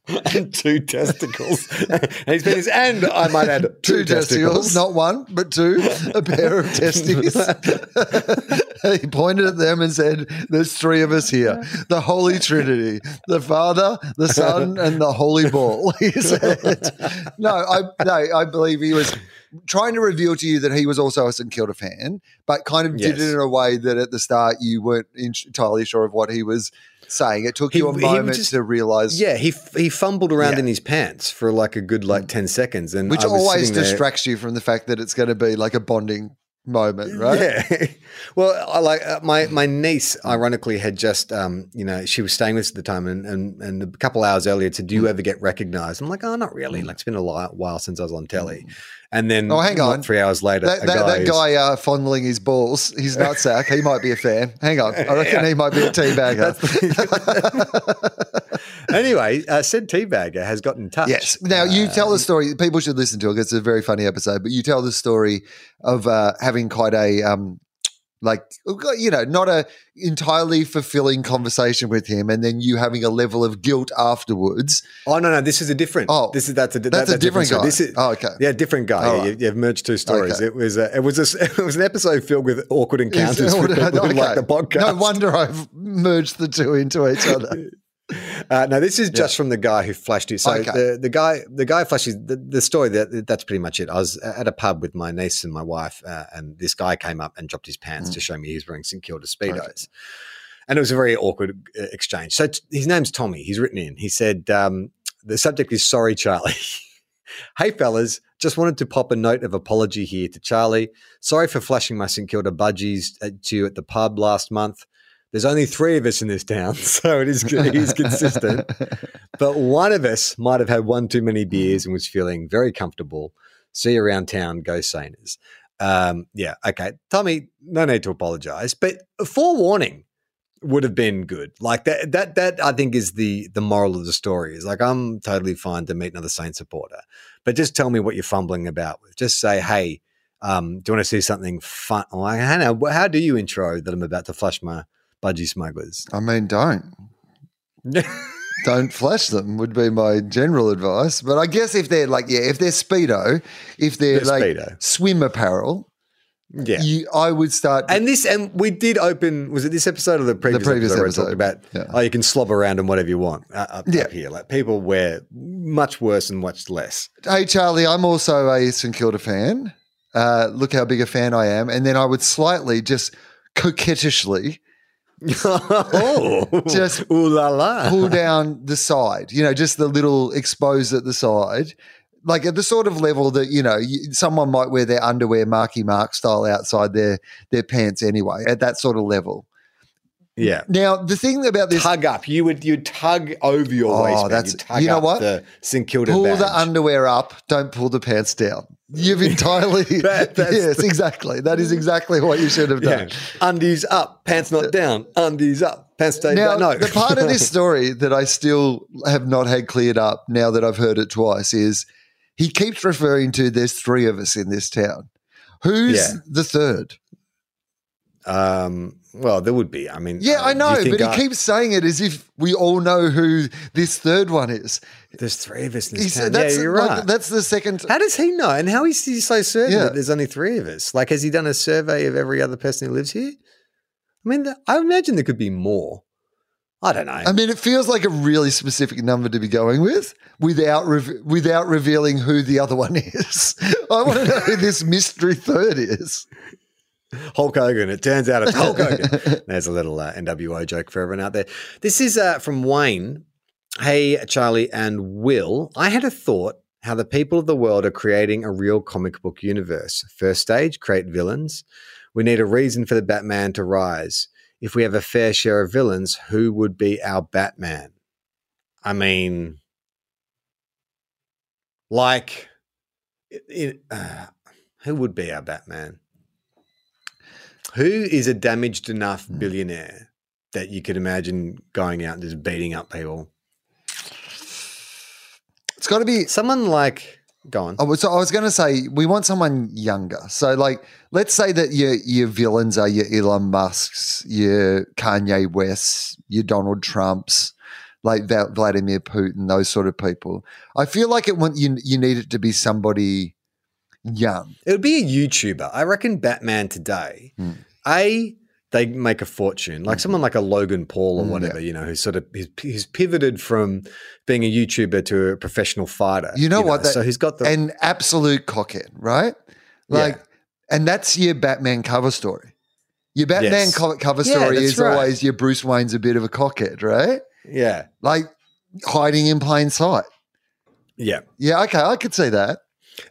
S2: (laughs)
S1: and two testicles. and he's penis, and I might add two,
S2: two testicles, not one, but two, a pair of (laughs) testes. (laughs) he pointed at them and said, There's three of us here. The Holy Trinity, the Father, the Son, and the Holy Ball. He said. No, I no, I believe he was trying to reveal to you that he was also a St Kilda fan, but kind of did it in a way that at the start you weren't entirely sure of what he was saying. It took
S1: He-
S2: you a moment
S1: just-
S2: to realize
S1: Yeah, he he fumbled around
S2: Yeah.
S1: in his pants for like a good like ten seconds, and
S2: which
S1: I was
S2: always
S1: sitting there-
S2: distracts you from the fact that it's going to be like a bonding moment, right?
S1: Yeah. (laughs) well, I like uh, my my niece. Ironically, had just um you know she was staying with us at the time, and and, and a couple hours earlier, to
S2: Mm.
S1: do you ever get recognised? I'm like, oh, not really. Like it's been a while since I was on telly, and then
S2: Oh, hang on.
S1: three hours later,
S2: That, that, that
S1: is-
S2: guy uh, fondling his balls, his nutsack, he might be a fan. Hang on. I reckon he might be a teabagger. (laughs)
S1: anyway, uh, said teabagger has got in touch.
S2: yes. Now, you tell
S1: Uh,
S2: the story. People should listen to it it's a very funny episode, but you tell the story of uh, having quite a, um, like, oh, you know, not a entirely fulfilling conversation with him, and then you having a level of guilt afterwards.
S1: Oh no, no, this is a different.
S2: Oh,
S1: this is that's a
S2: That's a different
S1: story.
S2: guy.
S1: This is,
S2: oh, okay.
S1: Yeah, different guy. Yeah,
S2: right.
S1: you, you've merged two stories.
S2: Okay.
S1: It was a, it was a, (laughs) it was an episode filled with awkward encounters with people who (laughs) like the podcast.
S2: No wonder I've merged the two into each other. (laughs)
S1: Uh, no, this is just from the guy who flashed it. So
S2: Okay.
S1: the, the guy the guy flashes the, the story. That that's pretty much it. I was at a pub with my niece and my wife, uh, and this guy came up and dropped his pants
S2: Mm.
S1: to show me he was wearing St Kilda speedos. And it was a very awkward uh, exchange. So t- his name's Tommy. He's written in. He said um, the subject is sorry, Charlie. (laughs) hey fellas, just wanted to pop a note of apology here to Charlie. Sorry for flashing my St Kilda budgies at to you at the pub last month. There's only three of us in this town, (laughs) so it is it is consistent. But one of us might have had one too many beers and was feeling very comfortable. See you around town, go Sainters. Um, yeah, okay. Tommy, no need to apologize, but forewarning would have been good. Like that that that I think is the the moral of the story is like I'm totally fine to meet another Saint supporter. But just tell me what you're fumbling about with. Just say, hey, um, do you want to see something fun? Like, Hannah, how do you intro that I'm about to flush my budgie smugglers?
S2: I mean, don't. (laughs) Don't flash them would be my general advice. But I guess if they're like, yeah, if they're Speedo, if they're,
S1: They're
S2: like
S1: Speedo.
S2: swim apparel,
S1: yeah.
S2: you, I would start.
S1: And this, and we did open. Was it this episode or the previous,
S2: previous
S1: episode,
S2: episode,
S1: where I talked about?
S2: yeah.
S1: Oh, you can slob around and whatever you want uh, up,
S2: Yeah.
S1: up here. Like people wear much worse and much less.
S2: hey, Charlie, I'm also a St Kilda fan. Uh, look how big a fan I am. And then I would slightly just coquettishly
S1: oh,
S2: Just
S1: ooh la la.
S2: pull down the side, you know, just the little exposed at the side, like at the sort of level that you know someone might wear their underwear Marky Mark style outside their their pants anyway. At that sort of level.
S1: Yeah.
S2: Now the thing about this
S1: Tug up. You would you tug over your
S2: Oh,
S1: waistband.
S2: that's-
S1: tug
S2: you know what?
S1: The St Kilda
S2: pull
S1: badge.
S2: the underwear up, don't pull the pants down. You've entirely (laughs)
S1: That- (laughs) that's
S2: yes,
S1: the-
S2: exactly. That is exactly what you should have
S1: Yeah.
S2: done.
S1: Undies up, pants not down. Undies up, pants stay
S2: Now,
S1: down. No.
S2: the part of this (laughs) story that I still have not had cleared up now that I've heard it twice is he keeps referring to there's three of us in this town. Who's
S1: Yeah.
S2: the third?
S1: um, well, there would be. I mean,
S2: Yeah,
S1: uh,
S2: I know, but he
S1: I-
S2: keeps saying it as if we all know who this third one is.
S1: There's three of us in this town. Yeah,
S2: that's
S1: you're
S2: like,
S1: right.
S2: that's the second.
S1: How does he know? And how is he so certain
S2: Yeah.
S1: that there's only three of us? Like, has he done a survey of every other person who lives here? I mean, I imagine there could be more. I don't know.
S2: I mean, it feels like a really specific number to be going with without rev- without revealing who the other one (laughs) is. I want to know who this mystery third is. (laughs)
S1: Hulk Hogan. It turns out it's Hulk Hogan. (laughs) There's a little uh, NWO joke for everyone out there. This is uh, from Wayne. Hey, Charlie and Will. I had a thought how the people of the world are creating a real comic book universe. First stage, create villains. We need a reason for the Batman to rise. If we have a fair share of villains, who would be our Batman? I mean, like, it, it, uh, who would be our Batman? Who is a damaged enough hmm. billionaire that you could imagine going out and just beating up people?
S2: It's got to be.
S1: Someone like, go on.
S2: I was, so I was going to say we want someone younger. So, like, let's say that your your villains are your Elon Musk's, your Kanye West's, your Donald Trump's, like Vladimir Putin, those sort of people. I feel like it want you you need it to be somebody young.
S1: It would be a YouTuber. I reckon Batman today,
S2: Hmm.
S1: A, they make a fortune. Like someone like a Logan Paul or
S2: Mm,
S1: whatever, you know, who's sort of he's, he's pivoted from being a YouTuber to a professional fighter.
S2: You know what? That-
S1: so he's got the
S2: An absolute cockhead, right? Like, and that's your Batman cover story. Your Batman
S1: Yes.
S2: cover story
S1: that's
S2: is
S1: right.
S2: always your Bruce Wayne's a bit of a cockhead, right?
S1: yeah,
S2: Like hiding in plain sight.
S1: yeah.
S2: Yeah, okay, I could see that.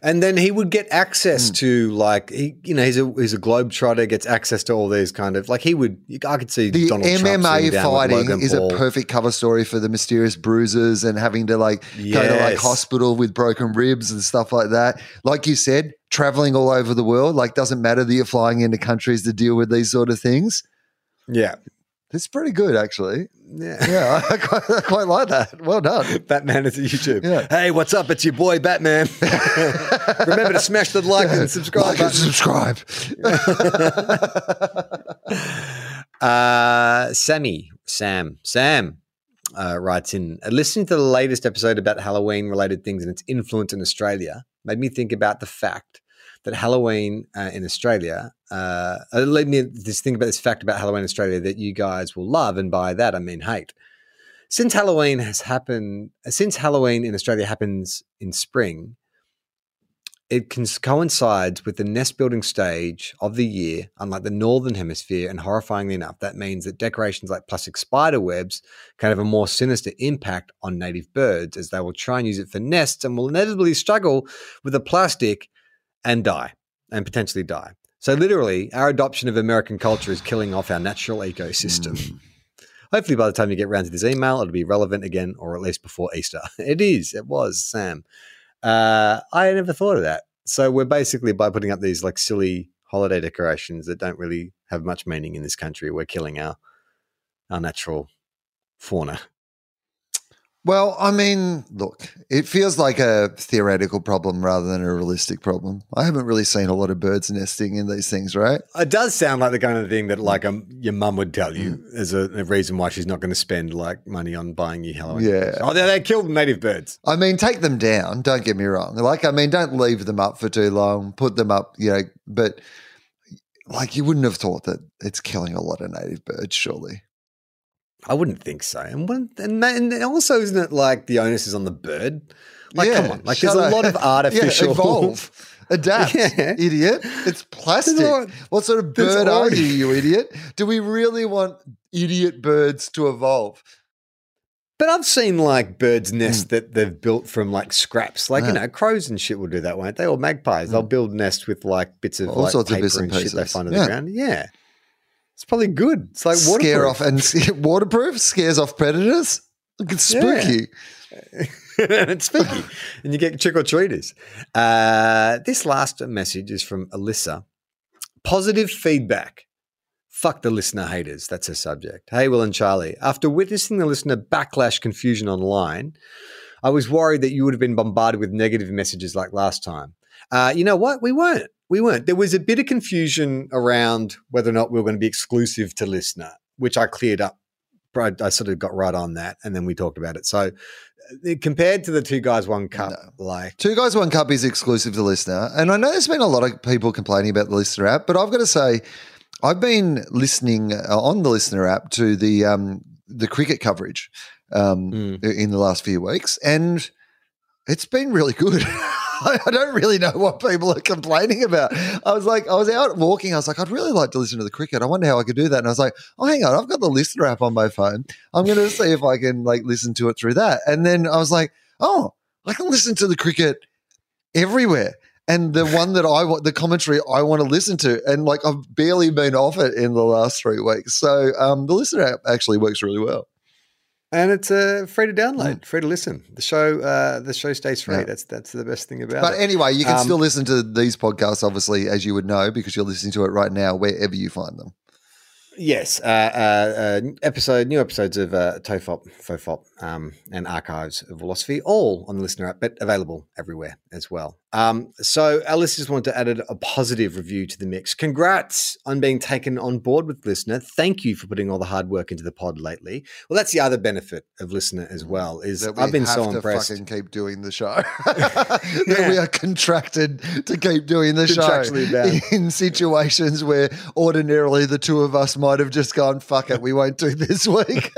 S1: And then he would get access
S2: Hmm.
S1: to like he, you know, he's a he's a globe trotter, gets access to all these kind of like he would. I could see
S2: The
S1: Donald
S2: MMA fighting is a perfect cover story for the mysterious bruises and having to like go to like hospital with broken ribs and stuff like that. Like you said, traveling all over the world, like doesn't matter that you're flying into countries to deal with these sort of things.
S1: Yeah,
S2: It's pretty good, actually.
S1: yeah.
S2: Yeah, I quite, I quite like that. Well done. (laughs)
S1: Batman is a YouTube.
S2: Yeah.
S1: Hey, what's up? It's your boy Batman. (laughs) Remember to smash the like and subscribe
S2: Like and subscribe. (laughs)
S1: Uh, Sammy, Sam, Sam uh, writes in uh, listening to the latest episode about Halloween related things and its influence in Australia made me think about the fact that Halloween uh, in Australia, uh, uh, me this think about this fact about Halloween Australia that you guys will love, and by that I mean hate. Since Halloween has happened, since Halloween in Australia happens in spring, it coincides with the nest building stage of the year, unlike the northern hemisphere. And horrifyingly enough, that means that decorations like plastic spider webs can have a more sinister impact on native birds, as they will try and use it for nests and will inevitably struggle with the plastic and die, and potentially die. So, literally, our adoption of American culture is killing off our natural ecosystem. Hopefully, by the time you get around to this email, it'll be relevant again, or at least before Easter. (laughs) It is. It was, Sam. Uh, I never thought of that. So we're basically by putting up these like silly holiday decorations that don't really have much meaning in this country, we're killing our our natural fauna.
S2: Well, I mean, look, it feels like a theoretical problem rather than a realistic problem. I haven't really seen a lot of birds nesting in these things, right?
S1: It does sound like the kind of thing that like um, your mum would tell you as a, a reason why she's not going to spend like money on buying you Halloween.
S2: Yeah.
S1: Oh, they, they killed native birds.
S2: I mean, take them down. Don't get me wrong. Like, I mean, don't leave them up for too long. Put them up, you know. But like, you wouldn't have thought that it's killing a lot of native birds, surely.
S1: I wouldn't think so. And, when, and, ma- and also, isn't it like the onus is on the bird? Like,
S2: Yeah,
S1: come on. Like, there's a lot of artificial. (laughs)
S2: yeah, evolve, (laughs) adapt,
S1: Yeah.
S2: idiot. It's plastic. What sort of bird are you, you idiot? Do we really want idiot birds to evolve?
S1: But I've seen like birds' nests that they've built from like scraps, like you
S2: Hmm.
S1: Know, crows and shit will do that, won't they? Or magpies, they'll build nests with like bits of
S2: All
S1: like
S2: sorts of bits and
S1: and, shit they find on
S2: Yeah.
S1: the ground. Yeah, it's probably good. It's like
S2: Scare
S1: waterproof.
S2: off and (laughs) (laughs) waterproof scares off predators. Look, it's spooky. (laughs)
S1: it's spooky, and you get trick or treaters. Uh, this last message is from Alyssa. Positive feedback. Fuck the LiSTNR haters. That's her subject. Hey, Will and Charlie. After witnessing the LiSTNR backlash confusion online, I was worried that you would have been bombarded with negative messages like last time. Uh, you know what? We weren't. We weren't. There was a bit of confusion around whether or not we were going to be exclusive to LiSTNR, which I cleared up. I, I sort of got right on that, and then we talked about it. So, uh, compared to the two guys, one cup, like
S2: Two Guys One Cup is exclusive to LiSTNR. And I know there's been a lot of people complaining about the LiSTNR app, but I've got to say, I've been listening uh, on the LiSTNR app to the um, the cricket coverage um,
S1: Mm.
S2: in the last few weeks, and it's been really good. (laughs) (laughs) I don't really know what people are complaining about. I was like, I was out walking. I was like, I'd really like to listen to the cricket. I wonder how I could do that. And I was like, oh, hang on, I've got the LiSTNR app on my phone. I'm going to see if I can like listen to it through that. And then I was like, oh, I can listen to the cricket everywhere. And the one that I want, the commentary I want to listen to, and like I've barely been off it in the last three weeks. So um, the LiSTNR app actually works really well.
S1: And it's uh, free to download, free to listen. The show, uh, the show stays free.
S2: Yeah.
S1: That's that's the best thing about
S2: But
S1: it.
S2: anyway, you can
S1: Um,
S2: still listen to these podcasts, obviously, as you would know, because you're listening to it right now, wherever you find them.
S1: Yes, uh, uh, uh, episode, new episodes of uh, TOFOP, FOFOP, um, and Archives of Philosophy, all on the LiSTNR app, but available everywhere as well. Um, so, Alice just wanted to add a positive review to the mix. Congrats on being taken on board with LiSTNR. Thank you for putting all the hard work into the pod lately. Well, that's the other benefit of LiSTNR as well. Is
S2: That we
S1: I've been
S2: have
S1: so
S2: to
S1: impressed.
S2: fucking keep doing the show. (laughs) (laughs) that we are contracted to keep doing the show
S1: bound. (laughs)
S2: in situations where ordinarily the two of us might have just gone, fuck it, we won't do this week.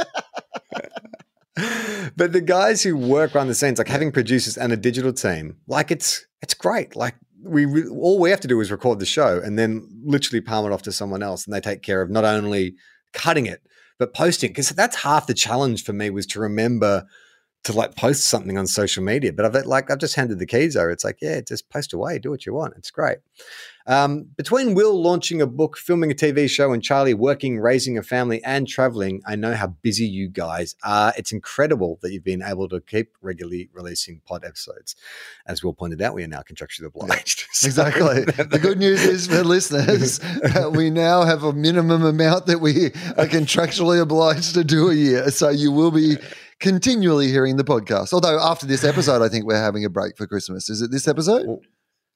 S1: But the guys who work around the scenes, like having producers and a digital team, like it's it's great. Like we re- all we have to do is record the show and then literally palm it off to someone else, and they take care of not only cutting it but posting. Because that's half the challenge for me was to remember to like post something on social media. But I've like I've just handed the keys over. It's like yeah, just post away, do what you want. It's great. Um, between Will launching a book, filming a TV show, and Charlie working, raising a family, and traveling, I know how busy you guys are. It's incredible that you've been able to keep regularly releasing pod episodes. As Will pointed out, we are now contractually obliged. (laughs) So-
S2: exactly. (laughs) the good news is for listeners that we now have a minimum amount that we are contractually obliged to do a year. So you will be continually hearing the podcast. Although after this (laughs) episode, I think we're having a break for Christmas. Is it this episode?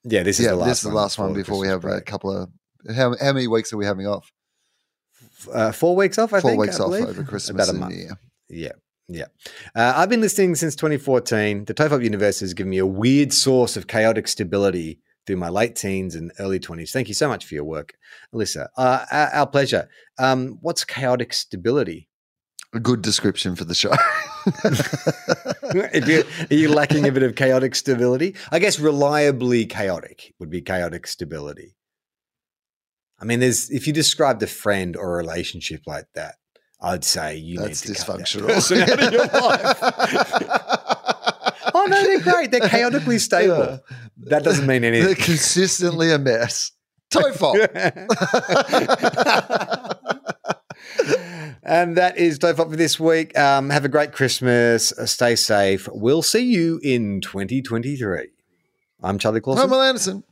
S1: yeah, this is
S2: yeah,
S1: the last
S2: this is the last one before we have a couple of. How, how many weeks are we having off?
S1: uh, four weeks off. I
S2: Four
S1: think
S2: weeks off over Christmas
S1: About a month.
S2: Year.
S1: Yeah, yeah. Uh, I've been listening since 2014. The TOFOP universe has given me a weird source of chaotic stability through my late teens and early 20s. Thank you so much for your work, Alyssa. Uh, our, our pleasure. Um, what's chaotic stability?
S2: A good description for the show. (laughs)
S1: if you, are you lacking a bit of chaotic stability? I guess reliably chaotic would be chaotic stability. I mean, there's if you described a friend or a relationship like that, I'd say you
S2: That's
S1: need to cut that
S2: dysfunctional.
S1: person out of your life. (laughs) oh no, they're great. They're chaotically stable.
S2: Yeah.
S1: That doesn't mean anything.
S2: They're consistently a mess. TOFOP. (laughs)
S1: and that is TOFOP for this week. Um, have a great Christmas. Uh, Stay safe. We'll see you in 2023. I'm Charlie Clausen.
S2: Homer Anderson.